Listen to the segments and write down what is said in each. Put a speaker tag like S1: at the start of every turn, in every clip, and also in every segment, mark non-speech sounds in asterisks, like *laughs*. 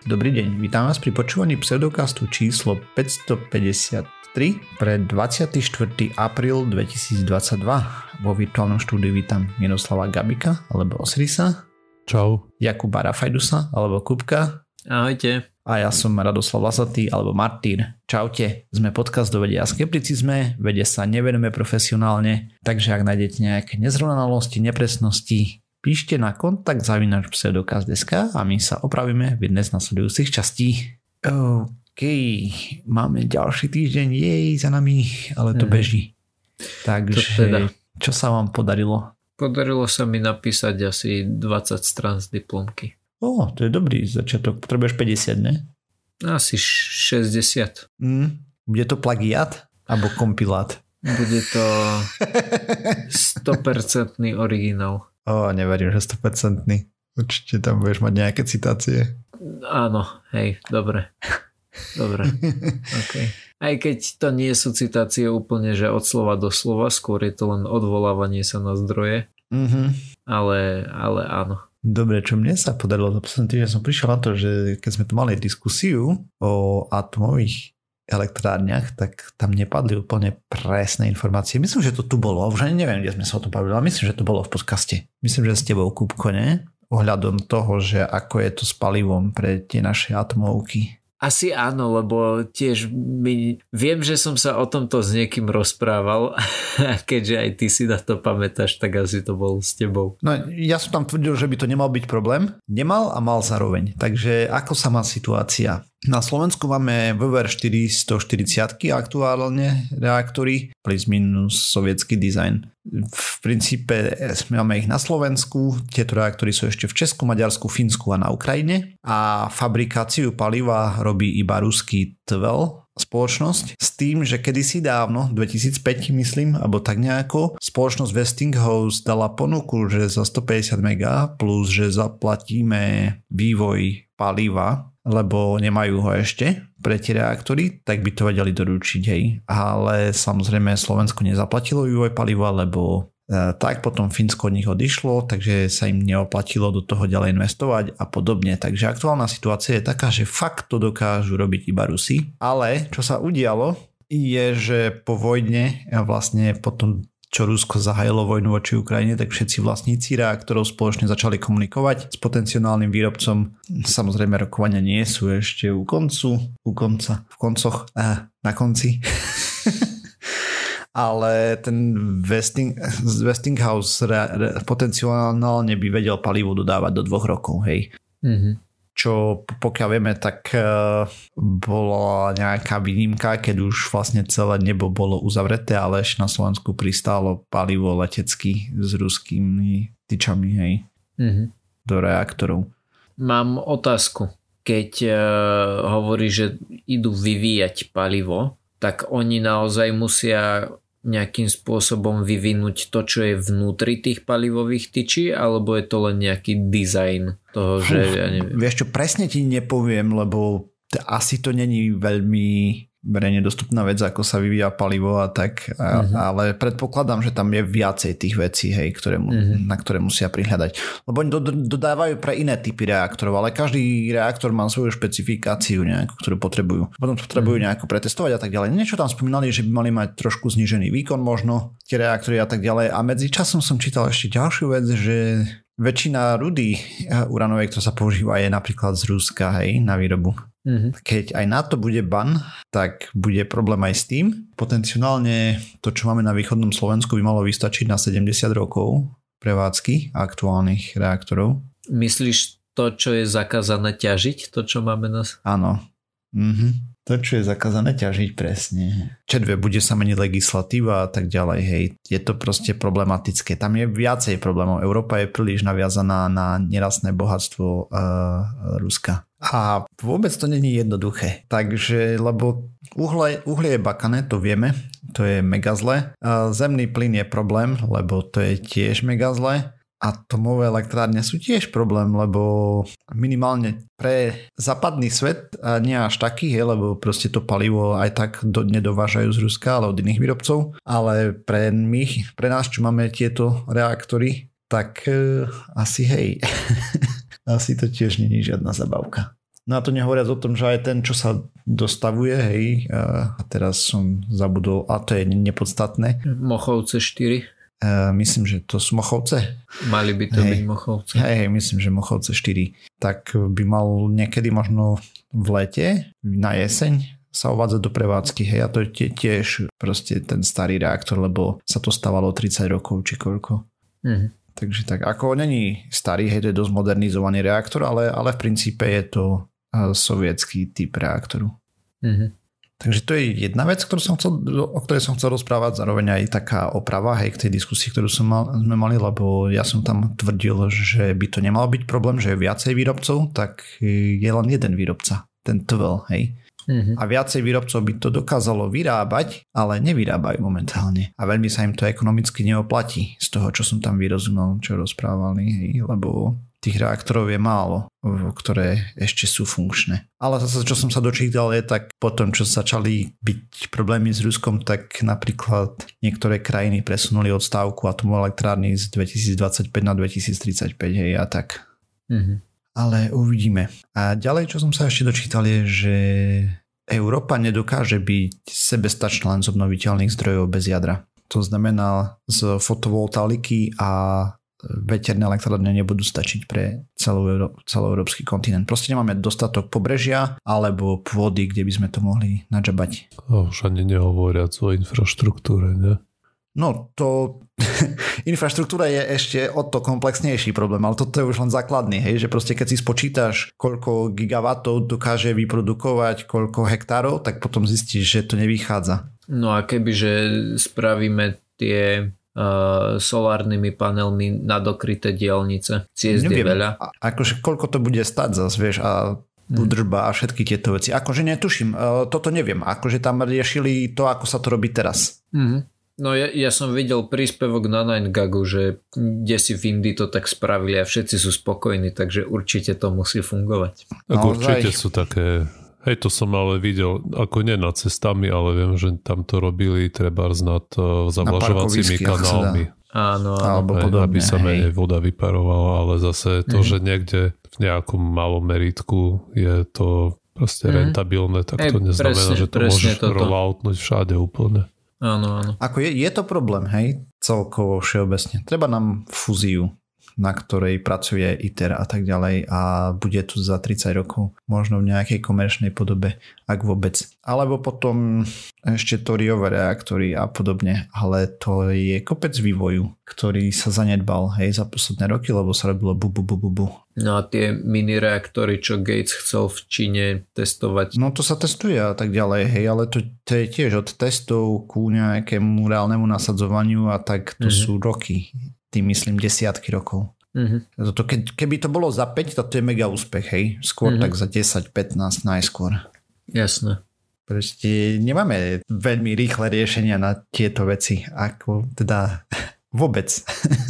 S1: Dobrý deň, vítam vás pri počúvaní pseudokastu číslo 553 pre 24. apríl 2022. Vo virtuálnom štúdiu vítam Miroslava Gabika alebo Osrisa.
S2: Čau.
S1: Jakuba Rafajdusa alebo Kupka.
S3: Ahojte.
S1: A ja som Radoslav Lasatý alebo Martín. Čaute. Sme podcast do vedia a skepticizme, vede sa nevenujeme profesionálne, takže ak nájdete nejaké nezrovnalosti, nepresnosti, píšte na kontakt zavinač pseudokaz.sk a my sa opravíme v jednej z nasledujúcich častí. OK, máme ďalší týždeň, jej za nami, ale to mm. beží. Takže, teda. čo sa vám podarilo?
S3: Podarilo sa mi napísať asi 20 strán z diplomky.
S1: O, to je dobrý začiatok. Potrebuješ 50, ne?
S3: Asi 60.
S1: Mm. Bude to plagiat? Alebo kompilát?
S3: Bude to *laughs* 100% originál.
S1: O, neverím, že 100%. Určite tam budeš mať nejaké citácie.
S3: Áno, hej, dobre. Dobre, *laughs* okay. Aj keď to nie sú citácie úplne, že od slova do slova, skôr je to len odvolávanie sa na zdroje. Mm-hmm. Ale, ale áno.
S1: Dobre, čo mne sa podarilo za posledný týždeň, som prišiel na to, že keď sme tu mali diskusiu o atomových elektrárniach, tak tam nepadli úplne presné informácie. Myslím, že to tu bolo, už ani neviem, kde sme sa o tom bavili, ale myslím, že to bolo v podcaste. Myslím, že s tebou, Kúbko, ne? Ohľadom toho, že ako je to s palivom pre tie naše atomovky.
S3: Asi áno, lebo tiež my, viem, že som sa o tomto s niekým rozprával *laughs* a keďže aj ty si na to pamätáš, tak asi to bol s tebou.
S1: No ja som tam tvrdil, že by to nemal byť problém. Nemal a mal zároveň. Takže ako sa má situácia? Na Slovensku máme VVR 440 aktuálne reaktory, plus minus sovietský dizajn. V princípe máme ich na Slovensku, tieto reaktory sú ešte v Česku, Maďarsku, Fínsku a na Ukrajine. A fabrikáciu paliva robí iba ruský TVEL, spoločnosť. S tým, že kedysi dávno, 2005 myslím, alebo tak nejako, spoločnosť Westinghouse dala ponuku, že za 150 mega plus, že zaplatíme vývoj paliva lebo nemajú ho ešte pre tie reaktory, tak by to vedeli doručiť, hej. Ale samozrejme Slovensko nezaplatilo vývoj paliva, lebo e, tak potom Fínsko od nich odišlo, takže sa im neoplatilo do toho ďalej investovať a podobne. Takže aktuálna situácia je taká, že fakt to dokážu robiť iba Rusi. Ale čo sa udialo, je, že po vojne vlastne potom čo Rusko zahájilo vojnu voči Ukrajine, tak všetci vlastníci reaktorov spoločne začali komunikovať s potenciálnym výrobcom. Samozrejme rokovania nie sú ešte u koncu, u konca, v koncoch, eh, na konci. *laughs* ale ten Westing, Westinghouse re, re, potenciálne by vedel palivo dodávať do dvoch rokov, hej. Mm-hmm čo pokiaľ vieme, tak e, bola nejaká výnimka, keď už vlastne celé nebo bolo uzavreté, ale ešte na Slovensku pristálo palivo letecky s ruskými tyčami hej, mm-hmm. do reaktorov.
S3: Mám otázku. Keď uh, hovorí, že idú vyvíjať palivo, tak oni naozaj musia nejakým spôsobom vyvinúť to, čo je vnútri tých palivových tyčí, alebo je to len nejaký dizajn toho, že... Uf,
S1: ja neviem. Vieš čo, presne ti nepoviem, lebo asi to není veľmi verejne dostupná vec, ako sa vyvíja palivo a tak, uh-huh. ale predpokladám, že tam je viacej tých vecí, hej, ktoré, uh-huh. na ktoré musia prihľadať. Lebo oni dodávajú pre iné typy reaktorov, ale každý reaktor má svoju špecifikáciu nejakú, ktorú potrebujú. Potom to potrebujú uh-huh. nejako pretestovať a tak ďalej. Niečo tam spomínali, že by mali mať trošku znížený výkon možno, tie reaktory a tak ďalej. A medzi časom som čítal ešte ďalšiu vec, že väčšina rudy uranovej, ktorá sa používa, je napríklad z Ruska, hej, na výrobu. Mm-hmm. Keď aj na to bude ban, tak bude problém aj s tým. Potenciálne to, čo máme na východnom Slovensku, by malo vystačiť na 70 rokov prevádzky aktuálnych reaktorov.
S3: Myslíš to, čo je zakázané ťažiť? To, čo máme na...
S1: Áno. Mhm to, čo je zakázané ťažiť presne. Čedve bude sa meniť legislatíva a tak ďalej, hej. Je to proste problematické. Tam je viacej problémov. Európa je príliš naviazaná na nerastné bohatstvo uh, Ruska. A vôbec to není jednoduché. Takže, lebo uhle, uhlie je bakané, to vieme, to je mega zle. Uh, zemný plyn je problém, lebo to je tiež mega zle atomové elektrárne sú tiež problém, lebo minimálne pre západný svet nie až taký, je, lebo proste to palivo aj tak do, nedovážajú z Ruska, ale od iných výrobcov. Ale pre my, pre nás, čo máme tieto reaktory, tak uh, asi hej. *laughs* asi to tiež není žiadna zabavka. No a to nehovoriac o tom, že aj ten, čo sa dostavuje, hej, a teraz som zabudol, a to je nepodstatné.
S3: Mochovce 4.
S1: Uh, myslím, že to sú Mochovce.
S3: Mali by to hej. byť Mochovce.
S1: Hej, myslím, že Mochovce 4. Tak by mal niekedy možno v lete, na jeseň sa uvádzať do prevádzky. Hej, a to je tiež proste ten starý reaktor, lebo sa to stávalo 30 rokov či koľko. Mm. Takže tak, ako není starý, hej, to je dosť modernizovaný reaktor, ale, ale v princípe je to sovietský typ reaktoru. Mm-hmm. Takže to je jedna vec, ktorú som chcel, o ktorej som chcel rozprávať, zároveň aj taká oprava hej, k tej diskusii, ktorú som mal, sme mali, lebo ja som tam tvrdil, že by to nemal byť problém, že je viacej výrobcov, tak je len jeden výrobca, ten TVL, hej. Mm-hmm. A viacej výrobcov by to dokázalo vyrábať, ale nevyrábajú momentálne. A veľmi sa im to ekonomicky neoplatí z toho, čo som tam vyrozumel, čo rozprávali, hej, lebo tých reaktorov je málo, ktoré ešte sú funkčné. Ale zase, čo som sa dočítal, je tak potom, čo začali byť problémy s Ruskom, tak napríklad niektoré krajiny presunuli odstávku atomovej elektrárny z 2025 na 2035 hej, a tak. Mm-hmm. Ale uvidíme. A ďalej, čo som sa ešte dočítal, je, že Európa nedokáže byť sebestačná len z obnoviteľných zdrojov bez jadra. To znamená z fotovoltaiky a veterné elektrárne nebudú stačiť pre celú, celoeurópsky kontinent. Proste nemáme dostatok pobrežia alebo pôdy, kde by sme to mohli nadžabať.
S2: A už ani nehovoriac o infraštruktúre, ne?
S1: No to *laughs* infraštruktúra je ešte o to komplexnejší problém, ale toto je už len základný, hej, že proste keď si spočítaš, koľko gigawatov dokáže vyprodukovať, koľko hektárov, tak potom zistíš, že to nevychádza.
S3: No a kebyže spravíme tie solárnymi panelmi na dokryté dielnice. Ciest je veľa.
S1: A, akože koľko to bude stať zase, vieš, a mhm. údržba a všetky tieto veci. Akože netuším, uh, toto neviem. Akože tam riešili to, ako sa to robí teraz. Mm-hmm.
S3: No ja, ja som videl príspevok na 9gagu, že kde si v Indii to tak spravili a všetci sú spokojní, takže určite to musí fungovať.
S2: Tak určite sú také Hej, to som ale videl, ako nie nad cestami, ale viem, že tam to robili treba nad uh, zavlažovacími kanálmi.
S3: Áno, áno.
S2: Alebo podobne, aby sa menej voda vyparovala, ale zase to, mm. že niekde v nejakom malom meritku je to proste mm. rentabilné, tak to Ej, neznamená, presne, že to môžeš rolloutnúť všade úplne.
S3: Áno, áno.
S1: Ako je, je to problém, hej, celkovo všeobecne. Treba nám fúziu na ktorej pracuje ITER a tak ďalej a bude tu za 30 rokov, možno v nejakej komerčnej podobe, ak vôbec. Alebo potom ešte toriové reaktory a podobne, ale to je kopec vývoju, ktorý sa zanedbal hej, za posledné roky, lebo sa robilo bu, bu, bu, bu, bu.
S3: No a tie mini reaktory, čo Gates chcel v Číne testovať?
S1: No to sa testuje a tak ďalej, hej, ale to, to je tiež od testov ku nejakému reálnemu nasadzovaniu a tak to mm-hmm. sú roky tým myslím desiatky rokov. Mm-hmm. To, ke, keby to bolo za 5, to je mega úspech, hej. Skôr mm-hmm. tak za 10-15 najskôr.
S3: Jasné.
S1: Proste nemáme veľmi rýchle riešenia na tieto veci, ako teda *laughs* vôbec.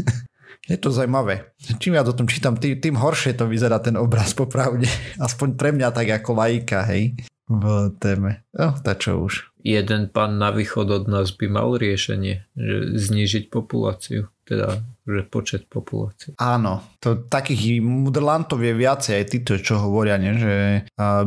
S1: *laughs* je to zaujímavé. Čím ja o tom čítam, tým, tým horšie to vyzerá ten obraz popravde. *laughs* Aspoň pre mňa tak ako lajka, hej, v téme. No, tá čo už.
S3: Jeden pán na východ od nás by mal riešenie, že znížiť populáciu teda že počet populácie.
S1: Áno, to takých mudrlantov je viacej aj títo, čo hovoria, ne, že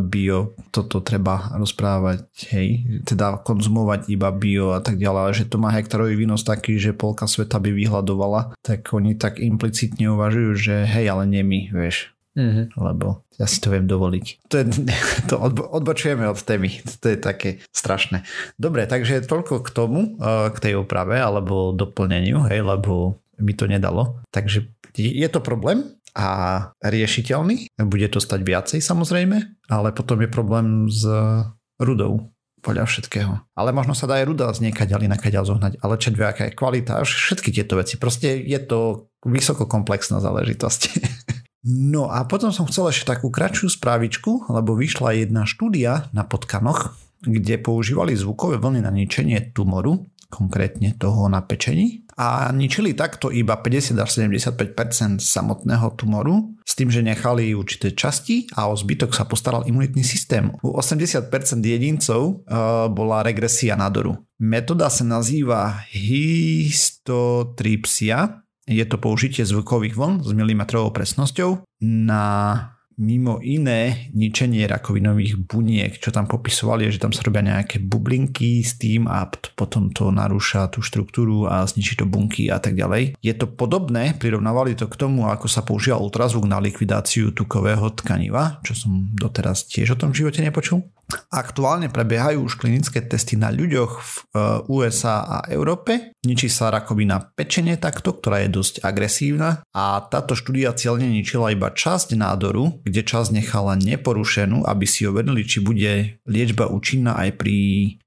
S1: bio, toto treba rozprávať, hej, teda konzumovať iba bio a tak ďalej, ale že to má hektarový výnos taký, že polka sveta by vyhľadovala, tak oni tak implicitne uvažujú, že hej, ale nie my, vieš, Mm-hmm. lebo ja si to viem dovoliť. To, je, *laughs* to odbočujeme od témy, to je také strašné. Dobre, takže toľko k tomu, k tej oprave alebo doplneniu, hej, lebo mi to nedalo. Takže je to problém a riešiteľný. Bude to stať viacej samozrejme, ale potom je problém s rudou podľa všetkého. Ale možno sa dá aj ruda z niekaďal inakaďal zohnať, ale čo aká je kvalita, všetky tieto veci. Proste je to vysoko komplexná záležitosť. *laughs* No a potom som chcel ešte takú kratšiu správičku, lebo vyšla jedna štúdia na potkanoch, kde používali zvukové vlny na ničenie tumoru, konkrétne toho na pečení a ničili takto iba 50 až 75% samotného tumoru s tým, že nechali určité časti a o zbytok sa postaral imunitný systém. U 80% jedincov uh, bola regresia nádoru. Metóda sa nazýva histotripsia je to použitie zvukových vln s milimetrovou presnosťou na mimo iné ničenie rakovinových buniek, čo tam popisovali, že tam sa robia nejaké bublinky s tým a potom to narúša tú štruktúru a zničí to bunky a tak ďalej. Je to podobné, prirovnávali to k tomu, ako sa používa ultrazvuk na likvidáciu tukového tkaniva, čo som doteraz tiež o tom v živote nepočul. Aktuálne prebiehajú už klinické testy na ľuďoch v e, USA a Európe. Ničí sa rakovina pečenie takto, ktorá je dosť agresívna a táto štúdia cieľne ničila iba časť nádoru, kde časť nechala neporušenú, aby si overili, či bude liečba účinná aj pri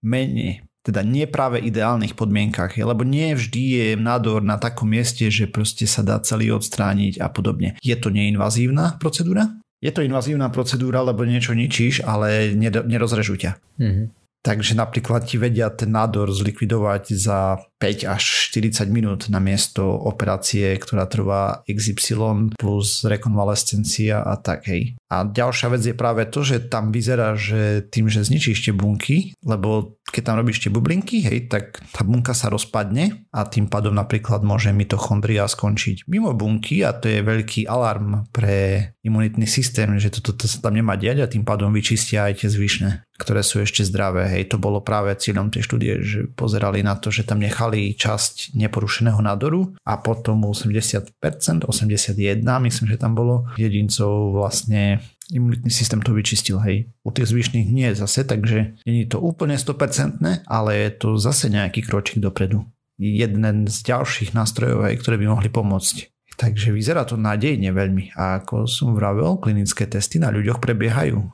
S1: menej teda nie práve ideálnych podmienkach, lebo nie vždy je nádor na takom mieste, že proste sa dá celý odstrániť a podobne. Je to neinvazívna procedúra, je to invazívna procedúra, lebo niečo ničíš, ale nerozrežú ťa. Mm-hmm. Takže napríklad ti vedia ten nádor zlikvidovať za 5 až 40 minút na miesto operácie, ktorá trvá XY plus rekonvalescencia a tak hej. A ďalšia vec je práve to, že tam vyzerá, že tým, že zničíš tie bunky, lebo keď tam robíš tie bublinky, hej, tak tá bunka sa rozpadne a tým pádom napríklad môže mitochondria skončiť mimo bunky a to je veľký alarm pre imunitný systém, že toto to, to sa tam nemá diať a tým pádom vyčistia aj tie zvyšné, ktoré sú ešte zdravé. Hej, to bolo práve cieľom tej štúdie, že pozerali na to, že tam nechali časť neporušeného nádoru a potom 80%, 81, myslím, že tam bolo jedincov vlastne imunitný systém to vyčistil, hej. U tých zvyšných nie zase, takže je to úplne 100%, ale je to zase nejaký kročík dopredu. Jeden z ďalších nástrojov, hej, ktoré by mohli pomôcť. Takže vyzerá to nádejne veľmi. A ako som vravel, klinické testy na ľuďoch prebiehajú. E,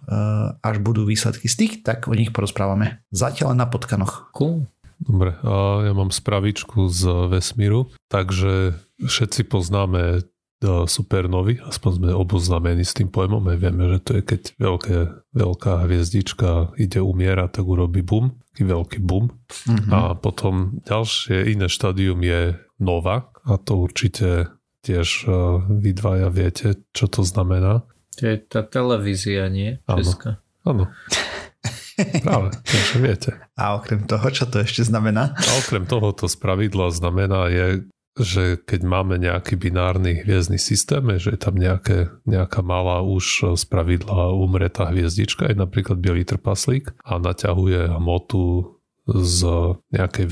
S1: až budú výsledky z tých, tak o nich porozprávame. Zatiaľ na potkanoch.
S2: Cool. Dobre, a ja mám spravičku z vesmíru, takže všetci poznáme supernovy, aspoň sme oboznamení s tým pojmom, aj vieme, že to je keď veľké, veľká hviezdička ide umierať, tak urobí bum, taký veľký bum. Mm-hmm. A potom ďalšie iné štádium je nova a to určite tiež uh, vy dvaja viete, čo to znamená.
S3: To je tá televízia, nie?
S2: Česká. Áno. Práve, takže viete.
S1: A okrem toho, čo to ešte znamená?
S2: A okrem toho to spravidla znamená je že keď máme nejaký binárny hviezdny systém, že je tam nejaké, nejaká malá už z pravidla umretá hviezdička, je napríklad bielý trpaslík a naťahuje hmotu z nejakej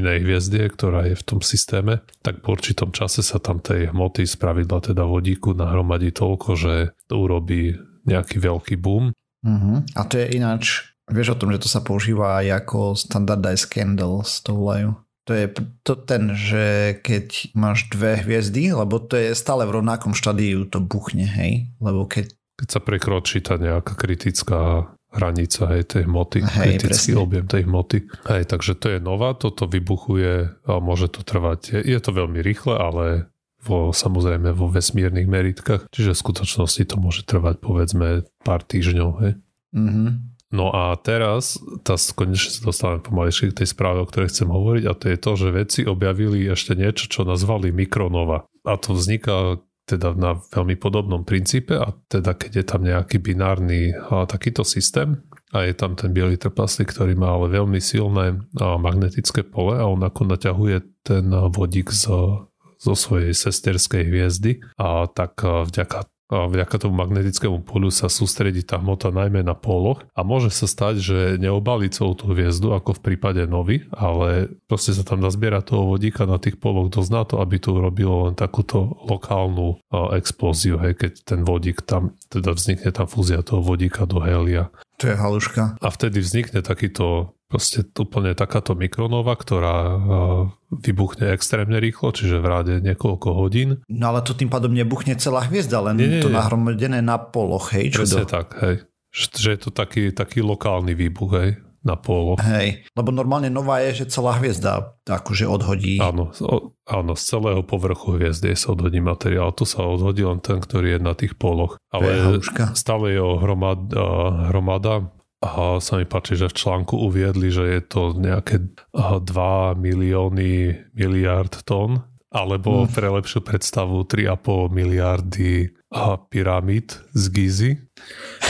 S2: inej hviezdie, ktorá je v tom systéme, tak po určitom čase sa tam tej hmoty z pravidla teda vodíku nahromadí toľko, že to urobí nejaký veľký boom.
S1: Uh-huh. A to je ináč, vieš o tom, že to sa používa aj ako standardized candles, to volajú. To je to ten, že keď máš dve hviezdy, lebo to je stále v rovnakom štádiu, to buchne, hej? Lebo keď...
S2: Keď sa prekročí tá nejaká kritická hranica hej, tej hmoty, hej, kritický presne. objem tej hmoty. Hej, takže to je nová, toto vybuchuje a môže to trvať. Je, je to veľmi rýchle, ale vo, samozrejme vo vesmírnych meritkách, čiže v skutočnosti to môže trvať povedzme pár týždňov. Hej. Mm-hmm. No a teraz tá, konečne sa dostávame pomalejšie k tej správe, o ktorej chcem hovoriť a to je to, že vedci objavili ešte niečo, čo nazvali mikronova. A to vzniká teda na veľmi podobnom princípe a teda keď je tam nejaký binárny a, takýto systém a je tam ten biely trpaslík, ktorý má ale veľmi silné magnetické pole a on ako naťahuje ten vodík z, zo svojej sesterskej hviezdy a tak vďaka a vďaka tomu magnetickému polu sa sústredí tá hmota najmä na poloch a môže sa stať, že neobali celú tú hviezdu ako v prípade novy, ale proste sa tam nazbiera toho vodíka na tých poloch dosť na to, aby to urobilo len takúto lokálnu explóziu, hej, keď ten vodík tam, teda vznikne tá fúzia toho vodíka do helia.
S1: To je haluška.
S2: A vtedy vznikne takýto proste úplne takáto mikronova, ktorá vybuchne extrémne rýchlo, čiže v ráde niekoľko hodín.
S1: No ale to tým pádom nebuchne celá hviezda, len nie, nie, to nahromadené na poloch, hej?
S2: Presne tak, hej. Že je to taký, taký lokálny výbuch, hej na polo.
S1: Hej, lebo normálne nová je, že celá hviezda akože odhodí.
S2: Áno, o, áno, z celého povrchu hviezdy sa odhodí materiál. Tu sa odhodí len ten, ktorý je na tých poloch. Ale stále je o hromad, hromada a sa mi páči, že v článku uviedli, že je to nejaké 2 milióny miliard tón, alebo mm. pre lepšiu predstavu 3,5 miliardy pyramid z Gizy.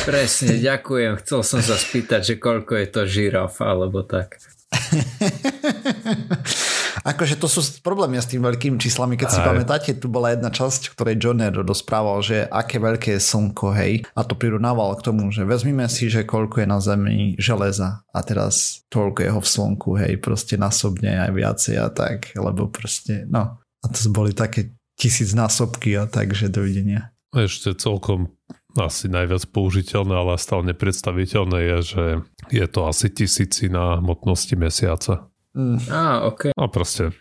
S3: Presne, ďakujem. Chcel som sa spýtať, že koľko je to žiraf, alebo tak. *laughs*
S1: Akože to sú problémy s tým veľkými číslami. Keď Aj. si pamätáte, tu bola jedna časť, v ktorej John rozprával, že aké veľké je slnko, hej. A to prirovnával k tomu, že vezmime si, že koľko je na Zemi železa a teraz toľko jeho v slnku, hej, proste násobne aj viacej a tak, lebo proste, no. A to boli také tisíc násobky a tak, že dovidenia.
S2: Ešte celkom asi najviac použiteľné, ale stále nepredstaviteľné je, že je to asi tisícina hmotnosti mesiaca.
S3: Mm. Á, ok.
S2: A proste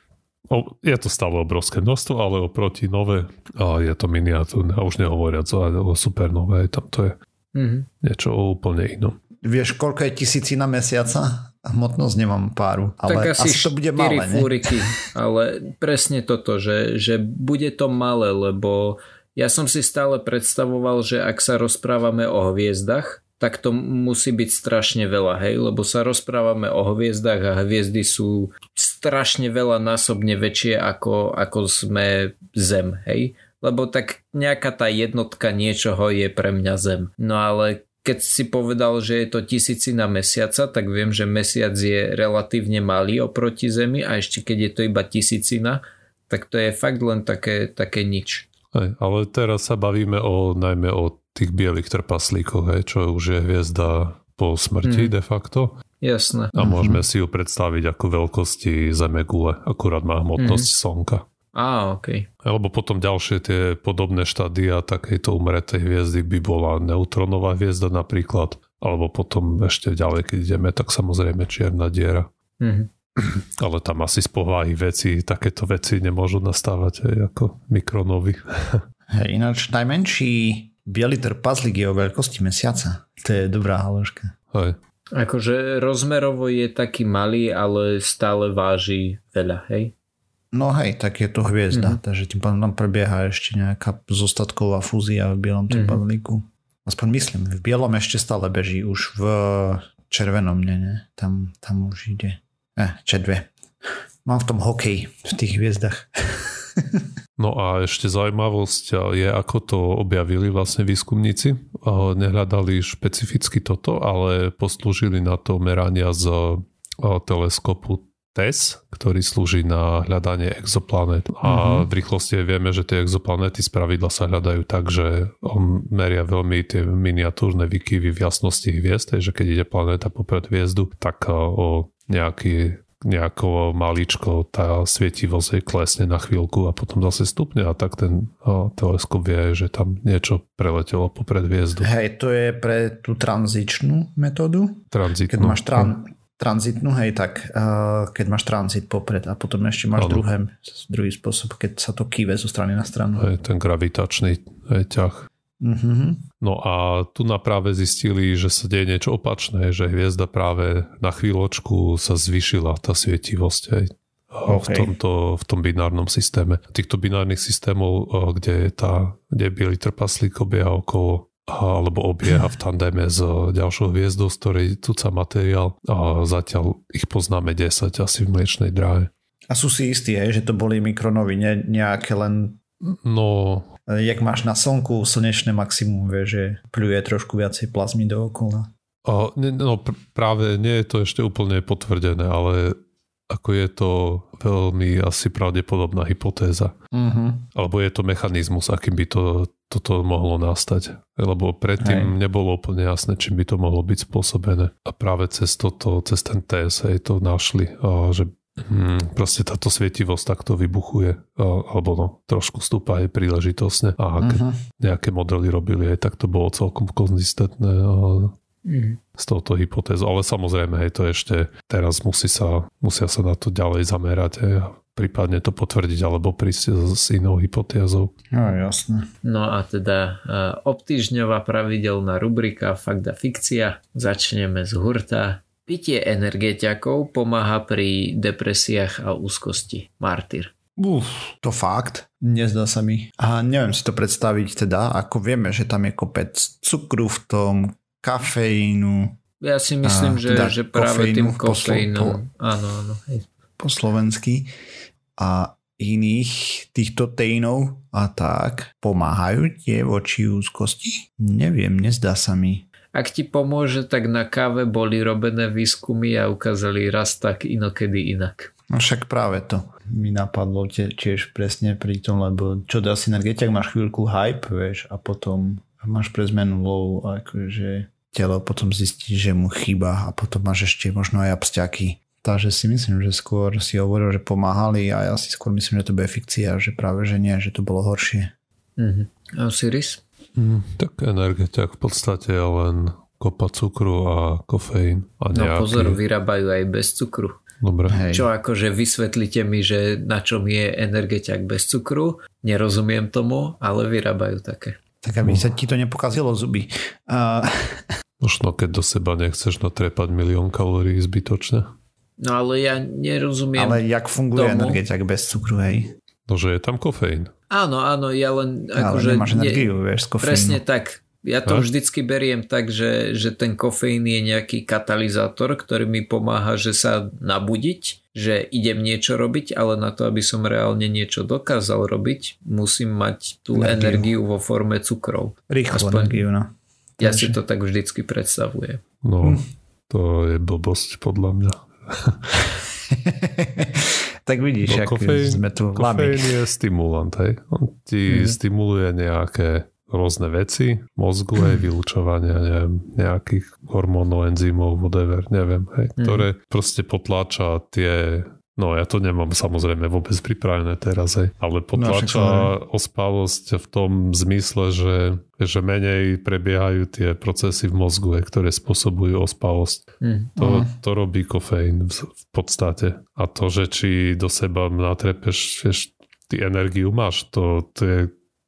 S2: je to stále obrovské množstvo, ale oproti nové a je to miniatúrne. A už nehovoriac o, o supernové, tam to je mm-hmm. niečo úplne inom.
S1: Vieš, koľko je tisícina mesiaca? Hmotnosť nemám páru, ale
S3: tak asi,
S1: asi to bude malé,
S3: fúriky, ale presne toto, že, že bude to malé, lebo ja som si stále predstavoval, že ak sa rozprávame o hviezdach, tak to musí byť strašne veľa, hej, lebo sa rozprávame o hviezdach a hviezdy sú strašne veľa násobne väčšie ako, ako sme Zem, hej, lebo tak nejaká tá jednotka niečoho je pre mňa Zem. No ale keď si povedal, že je to tisícina mesiaca, tak viem, že mesiac je relatívne malý oproti Zemi a ešte keď je to iba tisícina, tak to je fakt len také, také nič.
S2: Aj, ale teraz sa bavíme o, najmä o tých bielých trpaslíkov, hej, čo už je hviezda po smrti mm. de facto.
S3: Jasné.
S2: A môžeme mm-hmm. si ju predstaviť ako veľkosti Zemegule, akurát má hmotnosť mm. Slnka.
S3: Á, ok.
S2: Alebo potom ďalšie tie podobné štádia takejto umretej hviezdy by bola neutronová hviezda napríklad, alebo potom ešte ďalej, keď ideme, tak samozrejme čierna diera. Mm-hmm. Ale tam asi z povahy veci, takéto veci nemôžu nastávať aj ako mikronovy.
S1: Hej, ináč najmenší Bielý trpazlík je o veľkosti mesiaca. To je dobrá haložka.
S2: Hej.
S3: Akože rozmerovo je taký malý, ale stále váži veľa, hej?
S1: No hej, tak je to hviezda, mm-hmm. takže tým pádom tam prebieha ešte nejaká zostatková fúzia v bielom mm-hmm. trpazlíku. Aspoň myslím, v bielom ešte stále beží, už v červenom nie, nie. Tam, tam už ide. Eh, čedve. Mám v tom hokej, v tých hviezdach. *laughs*
S2: No a ešte zaujímavosť je, ako to objavili vlastne výskumníci. Nehľadali špecificky toto, ale poslúžili na to merania z teleskopu TESS, ktorý slúži na hľadanie exoplanet. A mm-hmm. v rýchlosti vieme, že tie exoplanety z pravidla sa hľadajú tak, že on meria veľmi tie miniatúrne výkyvy v jasnosti hviezd, že keď ide planéta popred hviezdu, tak o nejaký nejako maličko tá svietivosť klesne na chvíľku a potom zase stupne a tak ten a, teleskop vie, že tam niečo preletelo popred hviezdu.
S1: Hej, to je pre tú tranzičnú metódu?
S2: Tranzitnú.
S1: Keď máš tran- tranzitnú, hej, tak uh, keď máš tranzit popred a potom ešte máš druhé, druhý spôsob, keď sa to kýve zo strany na stranu.
S2: Hej, ten gravitačný hej, ťah. Mm-hmm. No a tu na práve zistili, že sa deje niečo opačné, že hviezda práve na chvíľočku sa zvyšila tá svietivosť aj okay. v, tomto, v tom binárnom systéme. Týchto binárnych systémov, kde je, tá, kde je biely trpaslík obieha okolo alebo obieha v tandeme s ďalšou hviezdou, z ktorej tuca materiál a zatiaľ ich poznáme 10 asi v mliečnej dráhe.
S1: A sú si istí, že to boli mikronovy, ne, nejaké len...
S2: No,
S1: jak máš na slnku slnečné maximum, vieš, že pľuje trošku viacej plazmy dookola.
S2: O, no pr- práve nie je to ešte úplne potvrdené, ale ako je to veľmi asi pravdepodobná hypotéza. Uh-huh. Alebo je to mechanizmus, akým by to, toto mohlo nastať. Lebo predtým Hej. nebolo úplne jasné, čím by to mohlo byť spôsobené. A práve cez toto, cez ten TS to našli, že Hmm, proste táto svietivosť takto vybuchuje alebo no, trošku stúpa aj príležitosne a keď uh-huh. nejaké modely robili aj tak to bolo celkom konzistentné uh-huh. s touto hypotézou, ale samozrejme hej, to ešte teraz musí sa, musia sa na to ďalej zamerať hej, a prípadne to potvrdiť alebo prísť s inou hypotézou.
S1: No jasné.
S3: No a teda obtýžňová pravidelná rubrika Fakt a fikcia. Začneme z hurta. Pitie energetiakov pomáha pri depresiách a úzkosti. Martyr.
S1: Uf, to fakt. Nezdá sa mi. A neviem si to predstaviť teda, ako vieme, že tam je kopec cukru v tom, kafeínu.
S3: Ja si myslím, a, že, teda že práve tým kofeínom. Po, áno, áno. Hej.
S1: Po slovensky. A iných týchto tejnov a tak pomáhajú tie voči úzkosti? Neviem, nezdá sa mi.
S3: Ak ti pomôže, tak na káve boli robené výskumy a ukázali raz tak, inokedy inak.
S1: No však práve to mi napadlo tiež presne pri tom, lebo čo dá synergetiak, máš chvíľku hype, vieš, a potom máš pre zmenu low, akože telo potom zistí, že mu chýba a potom máš ešte možno aj abstiaky. Takže si myslím, že skôr si hovoril, že pomáhali a ja si skôr myslím, že to bude fikcia, že práve že nie, že to bolo horšie.
S3: Mm-hmm. A Osiris?
S2: Mm, tak energetiak v podstate je len kopa cukru a kofeín. A
S3: nejaký... No pozor, vyrábajú aj bez cukru.
S2: Dobre.
S3: Hej. Čo akože vysvetlite mi, že na čom je energetiak bez cukru, nerozumiem tomu, ale vyrábajú také.
S1: Tak aby sa ti to nepokazilo zuby. Uh... *laughs*
S2: Možno keď do seba nechceš natrepať milión kalórií zbytočne.
S3: No ale ja nerozumiem
S1: Ale jak funguje tomu. energetiak bez cukru, hej?
S2: No, že je tam kofeín.
S3: Áno, áno, ja len...
S1: Ale
S3: akože,
S1: nemáš energiu, ne, vieš, z kofeínu.
S3: Presne tak. Ja to a? vždycky beriem tak, že, že ten kofeín je nejaký katalizátor, ktorý mi pomáha, že sa nabudiť, že idem niečo robiť, ale na to, aby som reálne niečo dokázal robiť, musím mať tú energiu, energiu vo forme cukrov.
S1: Rýchlo Aspoň, energiu, no.
S3: Ja si to tak vždycky predstavujem.
S2: No, hm. to je blbosť podľa mňa. *laughs*
S1: tak vidíš, no, kofeín, sme tu
S2: Kofeín je stimulant, hej. On ti mm. stimuluje nejaké rôzne veci, mozgu aj vylúčovania neviem, nejakých hormónov, enzymov, whatever, neviem, hej, mm. ktoré proste potláča tie No ja to nemám samozrejme vôbec pripravené teraz, hej. ale potlača no, ospalosť v tom zmysle, že, že menej prebiehajú tie procesy v mozgu, hej, ktoré spôsobujú ospalosť. Mm. To, to robí kofeín v, v podstate. A to, že či do seba natrepeš, vieš, ty energiu máš, to, to je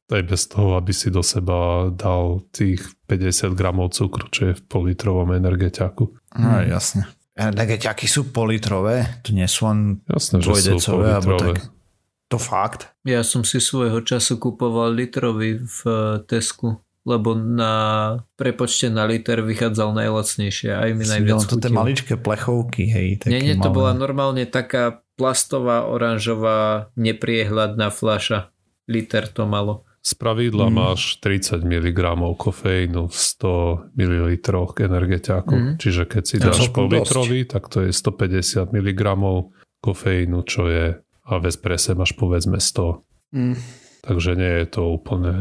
S2: aj bez toho, aby si do seba dal tých 50 gramov cukru, čo je v politrovom energetiaku.
S1: No, jasne. Energetiaky sú politrové, to nie sú len Jasne, dvojdecové, alebo tak. To fakt.
S3: Ja som si svojho času kupoval litrový v eh, Tesku, lebo na prepočte na liter vychádzal najlacnejšie. Aj mi najviac
S1: to tie maličké plechovky, hej.
S3: Nie, nie, to malé. bola normálne taká plastová, oranžová, nepriehľadná fľaša. Liter to malo.
S2: Z pravidla mm. máš 30 mg kofeínu v 100 ml energetiaku. Mm. Čiže keď si dáš pol litrový, tak to je 150 mg kofeínu, čo je a v espresse máš povedzme 100. Mm. Takže nie je to úplne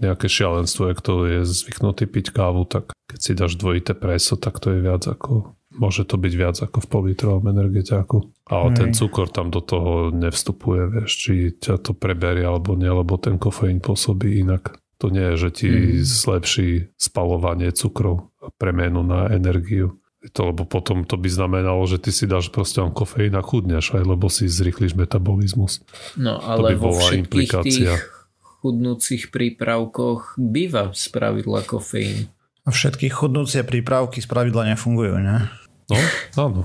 S2: nejaké šialenstvo, ak to je zvyknutý piť kávu, tak keď si dáš dvojité preso, tak to je viac ako môže to byť viac ako v politrovom energetiaku. Ale Hej. ten cukor tam do toho nevstupuje, vieš, či ťa to preberie alebo nie, lebo ten kofeín pôsobí inak. To nie je, že ti mm. zlepší spalovanie cukrov a premenu na energiu. To, lebo potom to by znamenalo, že ty si dáš proste len kofeín a chudneš aj, lebo si zrýchliš metabolizmus.
S3: No ale to by vo bola implikácia. tých chudnúcich prípravkoch býva spravidla kofeín.
S1: A všetky chudnúcie prípravky spravidla nefungujú, ne?
S2: No, áno.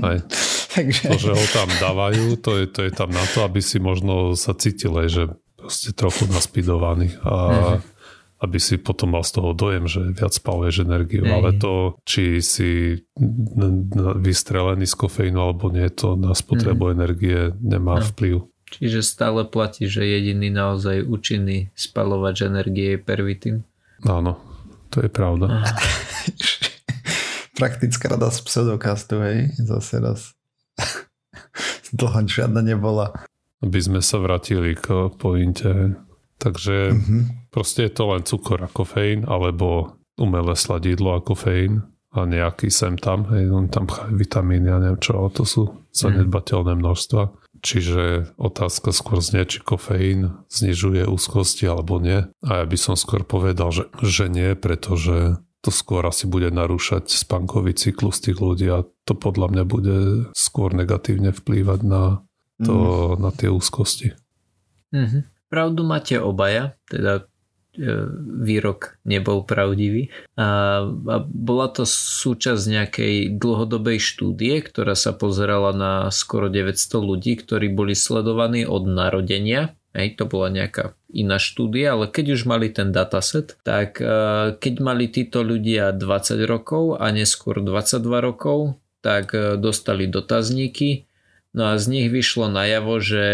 S2: Aj. Takže... To, že ho tam dávajú, to je, to je tam na to, aby si možno sa cítil aj, že proste trochu naspidovaný a mm-hmm. aby si potom mal z toho dojem, že viac spaluješ energiu, mm-hmm. ale to, či si vystrelený z kofeínu alebo nie, to na spotrebu mm-hmm. energie nemá no. vplyv.
S3: Čiže stále platí, že jediný naozaj účinný spalovač energie je pervitín.
S2: Áno, to je pravda. *laughs*
S1: Praktická rada z pseudokastu, hej, zase raz. *laughs* Dlho žiadna nebola.
S2: Aby sme sa vrátili k pointe. Takže mm-hmm. proste je to len cukor a kofeín, alebo umelé sladidlo a kofeín a nejaký sem tam, hej, tam vitamíny a neviem čo, ale to sú zanedbateľné množstva. Čiže otázka skôr znie, či kofeín znižuje úzkosti alebo nie. A ja by som skôr povedal, že, že nie, pretože to skôr asi bude narúšať spánkový cyklus tých ľudí a to podľa mňa bude skôr negatívne vplývať na, to, mm. na tie úzkosti.
S3: Mm-hmm. Pravdu máte obaja, teda výrok nebol pravdivý. A, a bola to súčasť nejakej dlhodobej štúdie, ktorá sa pozerala na skoro 900 ľudí, ktorí boli sledovaní od narodenia. Hej, to bola nejaká iná štúdia, ale keď už mali ten dataset, tak e, keď mali títo ľudia 20 rokov a neskôr 22 rokov, tak e, dostali dotazníky, no a z nich vyšlo najavo, že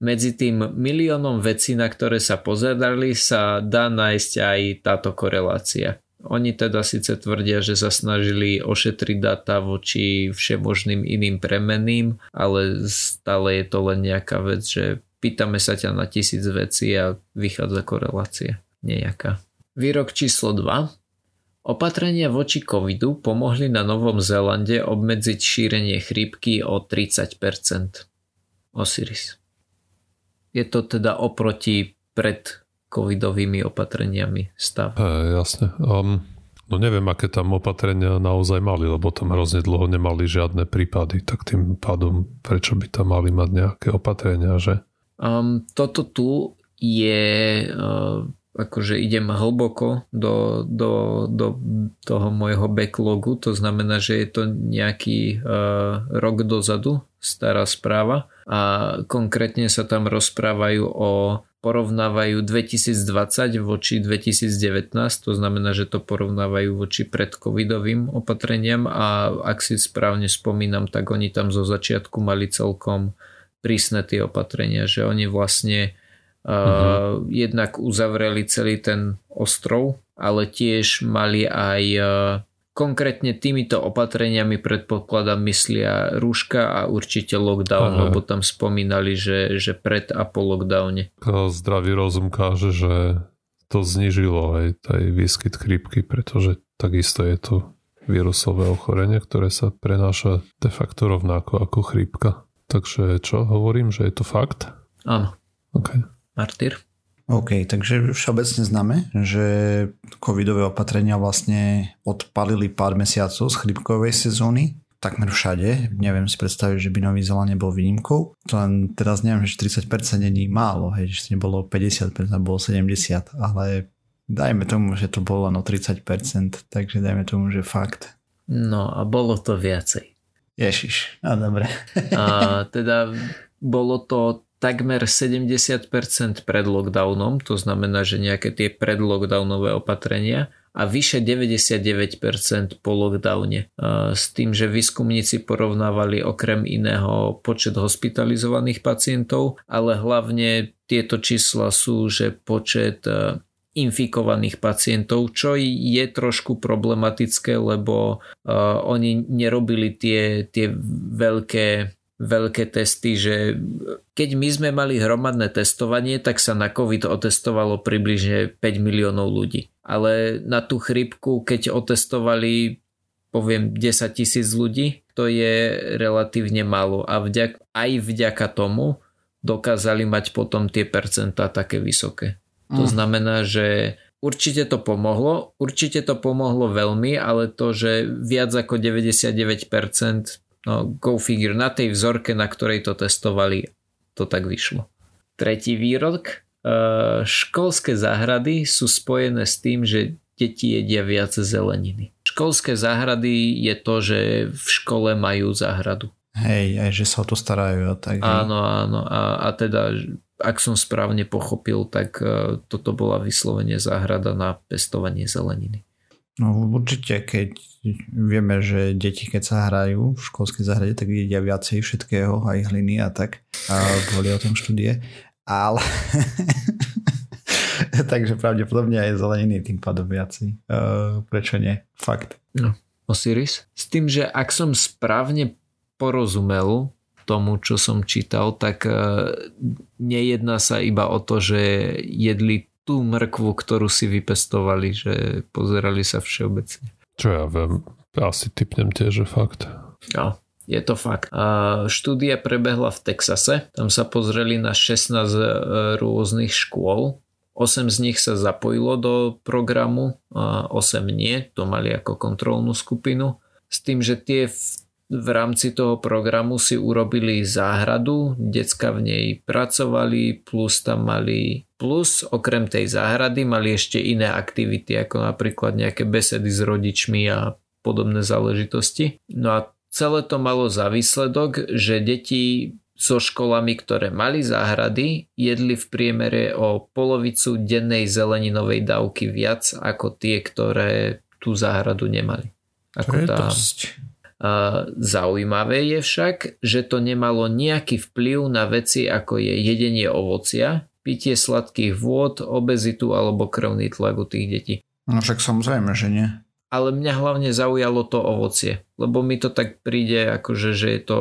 S3: medzi tým miliónom vecí, na ktoré sa pozerali, sa dá nájsť aj táto korelácia. oni teda síce tvrdia, že sa snažili ošetriť data voči všemožným iným premeným, ale stále je to len nejaká vec, že pýtame sa ťa na tisíc vecí a vychádza korelácia nejaká. Výrok číslo 2. Opatrenia voči covidu pomohli na Novom Zélande obmedziť šírenie chrípky o 30%. Osiris. Je to teda oproti pred covidovými opatreniami stav.
S2: Hey, jasne. Um, no neviem, aké tam opatrenia naozaj mali, lebo tam hrozne dlho nemali žiadne prípady, tak tým pádom prečo by tam mali mať nejaké opatrenia, že?
S3: Um, toto tu je uh, akože idem hlboko do, do, do toho môjho backlogu, to znamená, že je to nejaký uh, rok dozadu stará správa. A konkrétne sa tam rozprávajú o porovnávajú 2020 voči 2019, to znamená, že to porovnávajú voči predcovidovým opatreniam a ak si správne spomínam, tak oni tam zo začiatku mali celkom prísne tie opatrenia, že oni vlastne Uh, jednak uzavreli celý ten ostrov, ale tiež mali aj uh, konkrétne týmito opatreniami predpokladám myslia rúška a určite lockdown, Aha. lebo tam spomínali, že, že pred a po lockdowne.
S2: Zdravý rozum káže, že to znižilo aj aj výskyt chrípky, pretože takisto je to vírusové ochorenie, ktoré sa prenáša de facto rovnako ako chrípka. Takže čo, hovorím, že je to fakt?
S3: Áno.
S2: Okay.
S3: Martyr.
S1: OK, takže všeobecne známe, že covidové opatrenia vlastne odpalili pár mesiacov z chrypkovej sezóny, takmer všade. Neviem si predstaviť, že by Nový Zeland nebol výnimkou. To len teraz neviem, že 40% není málo, hej, že nebolo 50%, bolo 70%, ale dajme tomu, že to bolo len o 30%, takže dajme tomu, že fakt.
S3: No a bolo to viacej.
S1: Ježiš, no dobre.
S3: a teda bolo to takmer 70% pred lockdownom, to znamená, že nejaké tie predlockdownové opatrenia a vyše 99% po lockdowne. S tým, že výskumníci porovnávali okrem iného počet hospitalizovaných pacientov, ale hlavne tieto čísla sú, že počet e, infikovaných pacientov, čo je trošku problematické, lebo uh, oni nerobili tie, tie veľké veľké testy, že keď my sme mali hromadné testovanie, tak sa na COVID otestovalo približne 5 miliónov ľudí. Ale na tú chrypku, keď otestovali poviem 10 tisíc ľudí, to je relatívne málo a vďak, aj vďaka tomu dokázali mať potom tie percentá také vysoké. Mm. To znamená, že určite to pomohlo, určite to pomohlo veľmi, ale to, že viac ako 99% No go figure, na tej vzorke, na ktorej to testovali, to tak vyšlo. Tretí výrok. E, školské záhrady sú spojené s tým, že deti jedia viac zeleniny. Školské záhrady je to, že v škole majú záhradu.
S1: Hej, aj že sa o to starajú. Tak,
S3: áno, áno. A, a teda, ak som správne pochopil, tak uh, toto bola vyslovene záhrada na pestovanie zeleniny.
S1: No určite, keď vieme, že deti keď sa hrajú v školskej záhrade, tak jedia viacej všetkého, aj hliny a tak. A boli o tom štúdie. Ale *laughs* takže pravdepodobne aj zeleniny tým pádom viacej. Uh, prečo nie? Fakt.
S3: No. Osiris? S tým, že ak som správne porozumel tomu, čo som čítal, tak uh, nejedná sa iba o to, že jedli tú mrkvu, ktorú si vypestovali, že pozerali sa všeobecne.
S2: Čo ja viem, asi typnem tiež, že fakt.
S3: No, je to fakt. A štúdia prebehla v Texase, tam sa pozreli na 16 e, rôznych škôl, 8 z nich sa zapojilo do programu, a 8 nie, to mali ako kontrolnú skupinu. S tým, že tie v v rámci toho programu si urobili záhradu, decka v nej pracovali, plus tam mali, plus okrem tej záhrady mali ešte iné aktivity, ako napríklad nejaké besedy s rodičmi a podobné záležitosti. No a celé to malo za výsledok, že deti so školami, ktoré mali záhrady, jedli v priemere o polovicu dennej zeleninovej dávky viac ako tie, ktoré tú záhradu nemali.
S1: Ako to je tá... dosť.
S3: Zaujímavé je však, že to nemalo nejaký vplyv na veci ako je jedenie ovocia, pitie sladkých vôd, obezitu alebo krvný tlak u tých detí.
S1: No však samozrejme, že nie
S3: ale mňa hlavne zaujalo to ovocie, lebo mi to tak príde, akože, že je to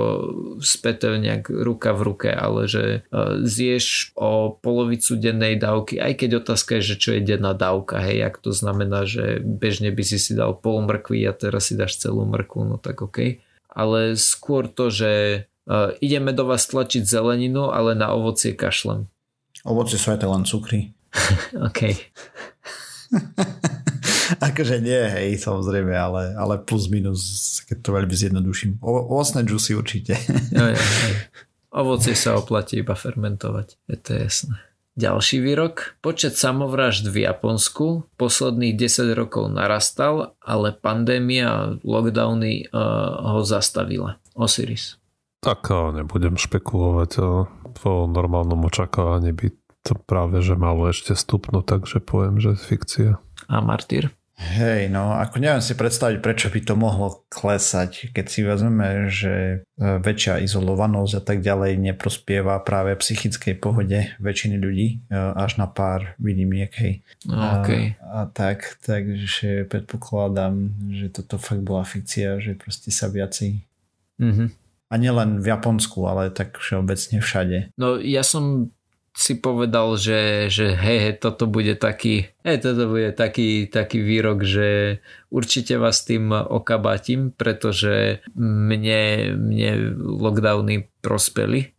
S3: späté nejak ruka v ruke, ale že e, zješ o polovicu dennej dávky, aj keď otázka je, že čo je denná dávka, hej, ak to znamená, že bežne by si si dal pol mrkvy a teraz si dáš celú mrkvu, no tak OK. Ale skôr to, že uh, ideme do vás tlačiť zeleninu, ale na ovocie kašlem.
S1: Ovocie sú aj len cukry. *laughs*
S3: OK. *laughs*
S1: akože nie, hej, samozrejme, ale, ale plus minus, keď to veľmi zjednoduším. O, ovocné džusy určite.
S3: jo, jo, jo. Ovocie sa oplatí iba fermentovať, je to jasné. Ďalší výrok. Počet samovražd v Japonsku posledných 10 rokov narastal, ale pandémia a lockdowny uh, ho zastavila. Osiris.
S2: Tak nebudem špekulovať. Po normálnom očakávaní by to práve, že malo ešte stupnúť, takže poviem, že fikcia
S3: a Martyr.
S1: Hej, no ako neviem si predstaviť, prečo by to mohlo klesať, keď si vezmeme, že e, väčšia izolovanosť a tak ďalej neprospieva práve psychickej pohode väčšiny ľudí, e, až na pár výnimiek, hej.
S3: Okay.
S1: A, a tak, takže predpokladám, že toto fakt bola fikcia, že proste sa viacej mm-hmm. a nielen v Japonsku, ale tak všeobecne všade.
S3: No ja som si povedal, že, že hej, hej, toto bude taký, hej, toto bude taký, taký výrok, že určite vás tým okabátim, pretože mne, mne lockdowny prospeli,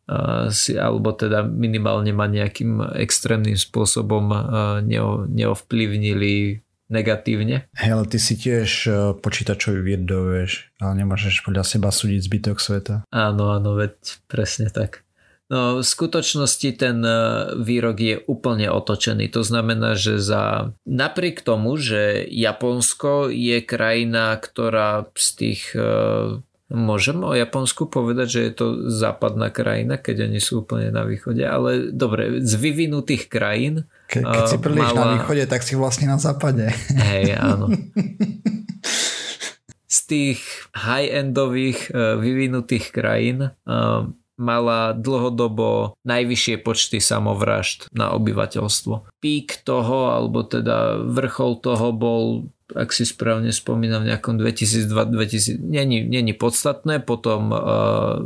S3: alebo teda minimálne ma nejakým extrémnym spôsobom neovplyvnili negatívne.
S1: Hej, ale ty si tiež e, počítačový vieš, ale nemôžeš podľa seba súdiť zbytok sveta.
S3: Áno, áno, veď presne tak. No v skutočnosti ten e, výrok je úplne otočený. To znamená, že za napriek tomu, že Japonsko je krajina, ktorá z tých e, Môžem o Japonsku povedať, že je to západná krajina, keď oni sú úplne na východe, ale dobre, z vyvinutých krajín.
S1: Ke, keď si príliš mala... na východe, tak si vlastne na západe.
S3: Hej, áno. *laughs* Z tých high-endových e, vyvinutých krajín mala dlhodobo najvyššie počty samovražd na obyvateľstvo. Pík toho, alebo teda vrchol toho bol ak si správne spomínam, v nejakom 2002-2000, není, není podstatné, potom e,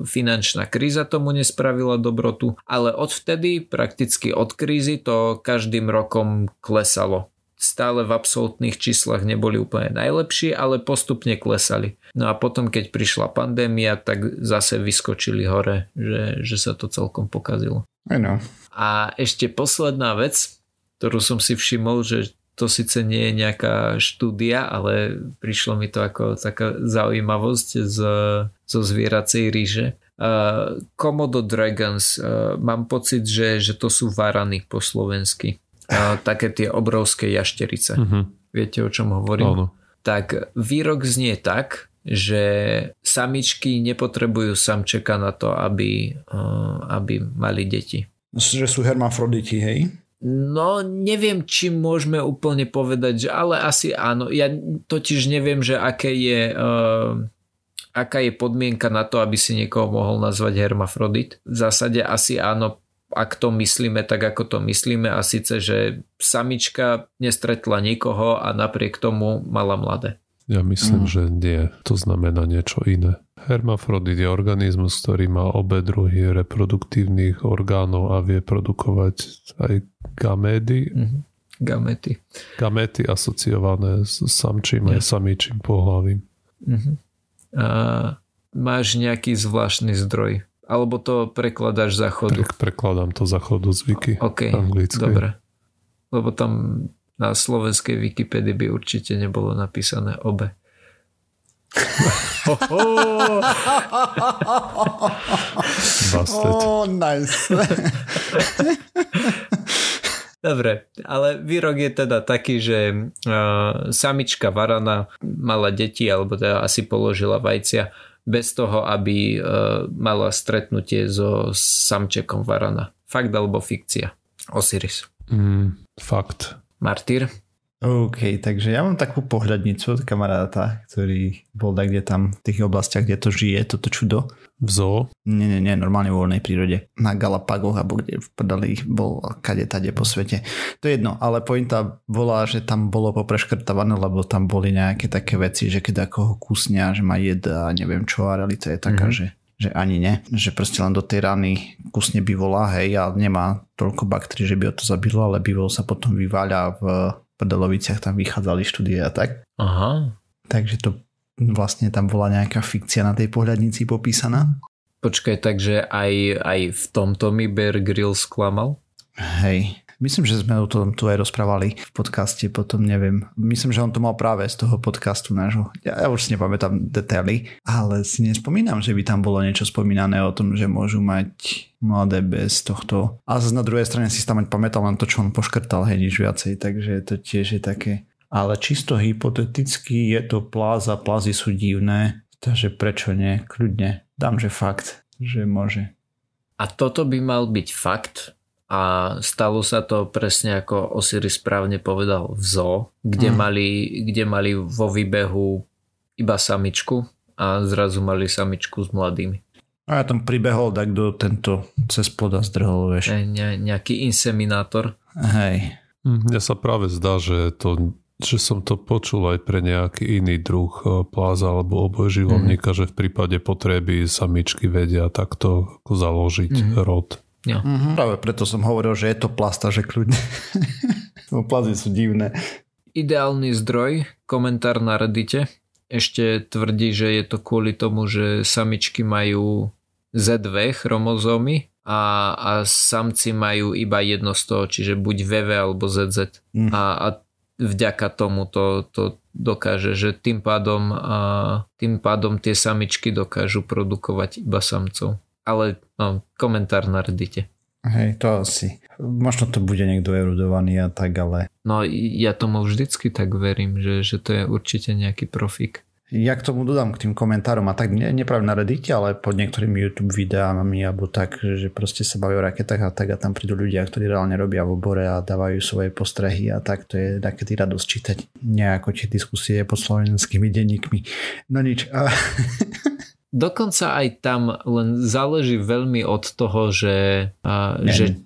S3: finančná kríza tomu nespravila dobrotu, ale odvtedy, prakticky od krízy, to každým rokom klesalo stále v absolútnych číslach neboli úplne najlepší, ale postupne klesali. No a potom, keď prišla pandémia, tak zase vyskočili hore, že, že sa to celkom pokazilo.
S1: Ano.
S3: A ešte posledná vec, ktorú som si všimol, že to síce nie je nejaká štúdia, ale prišlo mi to ako taká zaujímavosť z, zo zvieracej ríže. Uh, Komodo Dragons, uh, mám pocit, že, že to sú varany po slovensky také tie obrovské jašterice. Uh-huh. Viete, o čom hovorím? Áno. Tak výrok znie tak, že samičky nepotrebujú samčeka na to, aby, aby mali deti.
S1: Že sú hermafroditi, hej?
S3: No, neviem, či môžeme úplne povedať, že ale asi áno. Ja totiž neviem, že aké je, uh, aká je podmienka na to, aby si niekoho mohol nazvať hermafrodit. V zásade asi áno, ak to myslíme tak, ako to myslíme a síce, že samička nestretla nikoho a napriek tomu mala mladé.
S2: Ja myslím, mm. že nie. To znamená niečo iné. Hermafrodit je organizmus, ktorý má obe druhy reproduktívnych orgánov a vie produkovať aj gamédy. Mm-hmm.
S3: Gamety.
S2: Gamety asociované s samčím ja. aj samičím pohľavím.
S3: Mm-hmm. A máš nejaký zvláštny zdroj alebo to prekladáš za chodu?
S2: Pre, prekladám to za chodu z wiki
S3: okay, anglickej. dobre. Lebo tam na slovenskej Wikipedii by určite nebolo napísané obe. *laughs*
S1: Oh, nice. *laughs*
S3: Dobre, ale výrok je teda taký, že uh, samička varana mala deti, alebo teda asi položila vajcia bez toho, aby uh, mala stretnutie so samčekom varana. Fakt alebo fikcia? Osiris.
S2: Mm, fakt.
S3: Martyr?
S1: OK, takže ja mám takú pohľadnicu od kamaráta, ktorý bol tak, kde tam v tých oblastiach, kde to žije, toto čudo.
S2: V zoo?
S1: Nie, nie, nie, normálne vo voľnej prírode. Na Galapagoch, alebo kde v prdali bol kade tade po svete. To je jedno, ale pointa bola, že tam bolo popreškrtavané, lebo tam boli nejaké také veci, že keď ako ho kusnia, že má jed a neviem čo a realita je taká, mm-hmm. že že ani ne, že proste len do tej rany kusne bivola, hej, a nemá toľko baktérií, že by ho to zabilo, ale bivol sa potom vyváľa v Prdeloviciach, tam vychádzali štúdie a tak.
S3: Aha.
S1: Takže to vlastne tam bola nejaká fikcia na tej pohľadnici popísaná.
S3: Počkaj, takže aj, aj v tomto mi Bear Grylls klamal?
S1: Hej, Myslím, že sme o tom tu aj rozprávali v podcaste, potom neviem. Myslím, že on to mal práve z toho podcastu nášho. Ja, ja už si nepamätám detaily, ale si nespomínam, že by tam bolo niečo spomínané o tom, že môžu mať mladé bez tohto. A na druhej strane si tam pamätal len to, čo on poškrtal, hej, nič viacej, takže to tiež je také. Ale čisto hypoteticky je to pláza, plázy sú divné, takže prečo nie, kľudne. Dám, že fakt, že môže.
S3: A toto by mal byť fakt, a stalo sa to presne ako Osiris správne povedal v zoo, kde, mm. mali, kde mali vo výbehu iba samičku a zrazu mali samičku s mladými.
S1: A ja tam pribehol tak do tento cez ploda zdrhol, vieš.
S3: Ne, ne, nejaký inseminátor.
S1: Hej.
S2: Hm, mne sa práve zdá, že to že som to počul aj pre nejaký iný druh e, pláza alebo obojživovníka, mm. že v prípade potreby samičky vedia takto založiť mm. rod.
S3: Ja.
S1: Mm-hmm. Práve preto som hovoril, že je to plasta, že kľudne. *laughs* Plasty sú divné.
S3: Ideálny zdroj, komentár na Reddite, ešte tvrdí, že je to kvôli tomu, že samičky majú Z2 chromozómy a, a samci majú iba jedno z toho, čiže buď VV alebo ZZ. Mm. A, a vďaka tomu to, to dokáže, že tým pádom, a, tým pádom tie samičky dokážu produkovať iba samcov ale no, komentár na Reddite.
S1: Hej, to asi. Možno to bude niekto erudovaný a tak, ale...
S3: No ja tomu vždycky tak verím, že, že to je určite nejaký profík.
S1: Ja k tomu dodám k tým komentárom a tak ne, nepravím na Reddite, ale pod niektorými YouTube videami alebo tak, že proste sa baví o raketách a tak a tam prídu ľudia, ktorí reálne robia v obore a dávajú svoje postrehy a tak to je takedy radosť čítať nejako tie diskusie pod slovenskými denníkmi. No nič. A... *laughs*
S3: Dokonca aj tam len záleží veľmi od toho, že... A,
S1: ne,
S3: že...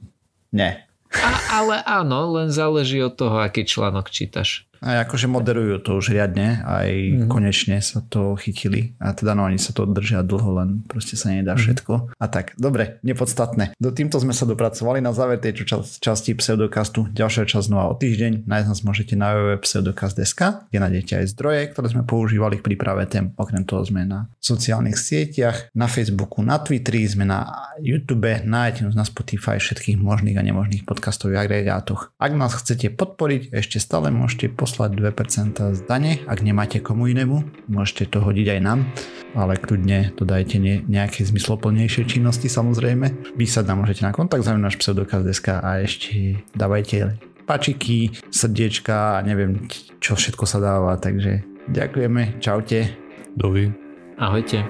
S1: ne.
S3: A, ale áno, len záleží od toho, aký článok čítaš.
S1: A akože moderujú to už riadne, aj mm. konečne sa to chytili. A teda no, oni sa to držia dlho, len proste sa nedá mhm. všetko. A tak, dobre, nepodstatné. Do týmto sme sa dopracovali na záver tejto čas, časti pseudokastu. Ďalšia časť znova o týždeň. Nájsť nás môžete na www.pseudokast.sk, kde nájdete aj zdroje, ktoré sme používali v príprave tém. Okrem toho sme na sociálnych sieťach, na Facebooku, na Twitteri, sme na YouTube, na iTunes, na Spotify, všetkých možných a nemožných podcastových agregátoch. Ak nás chcete podporiť, ešte stále môžete poslať poslať 2% z dane, ak nemáte komu inému, môžete to hodiť aj nám, ale kľudne to dajte ne, nejaké zmysloplnejšie činnosti samozrejme. Písať nám môžete na kontakt náš pseudokaz.sk a ešte dávajte pačiky, srdiečka a neviem čo všetko sa dáva, takže ďakujeme, čaute.
S2: Dovi.
S3: Ahojte.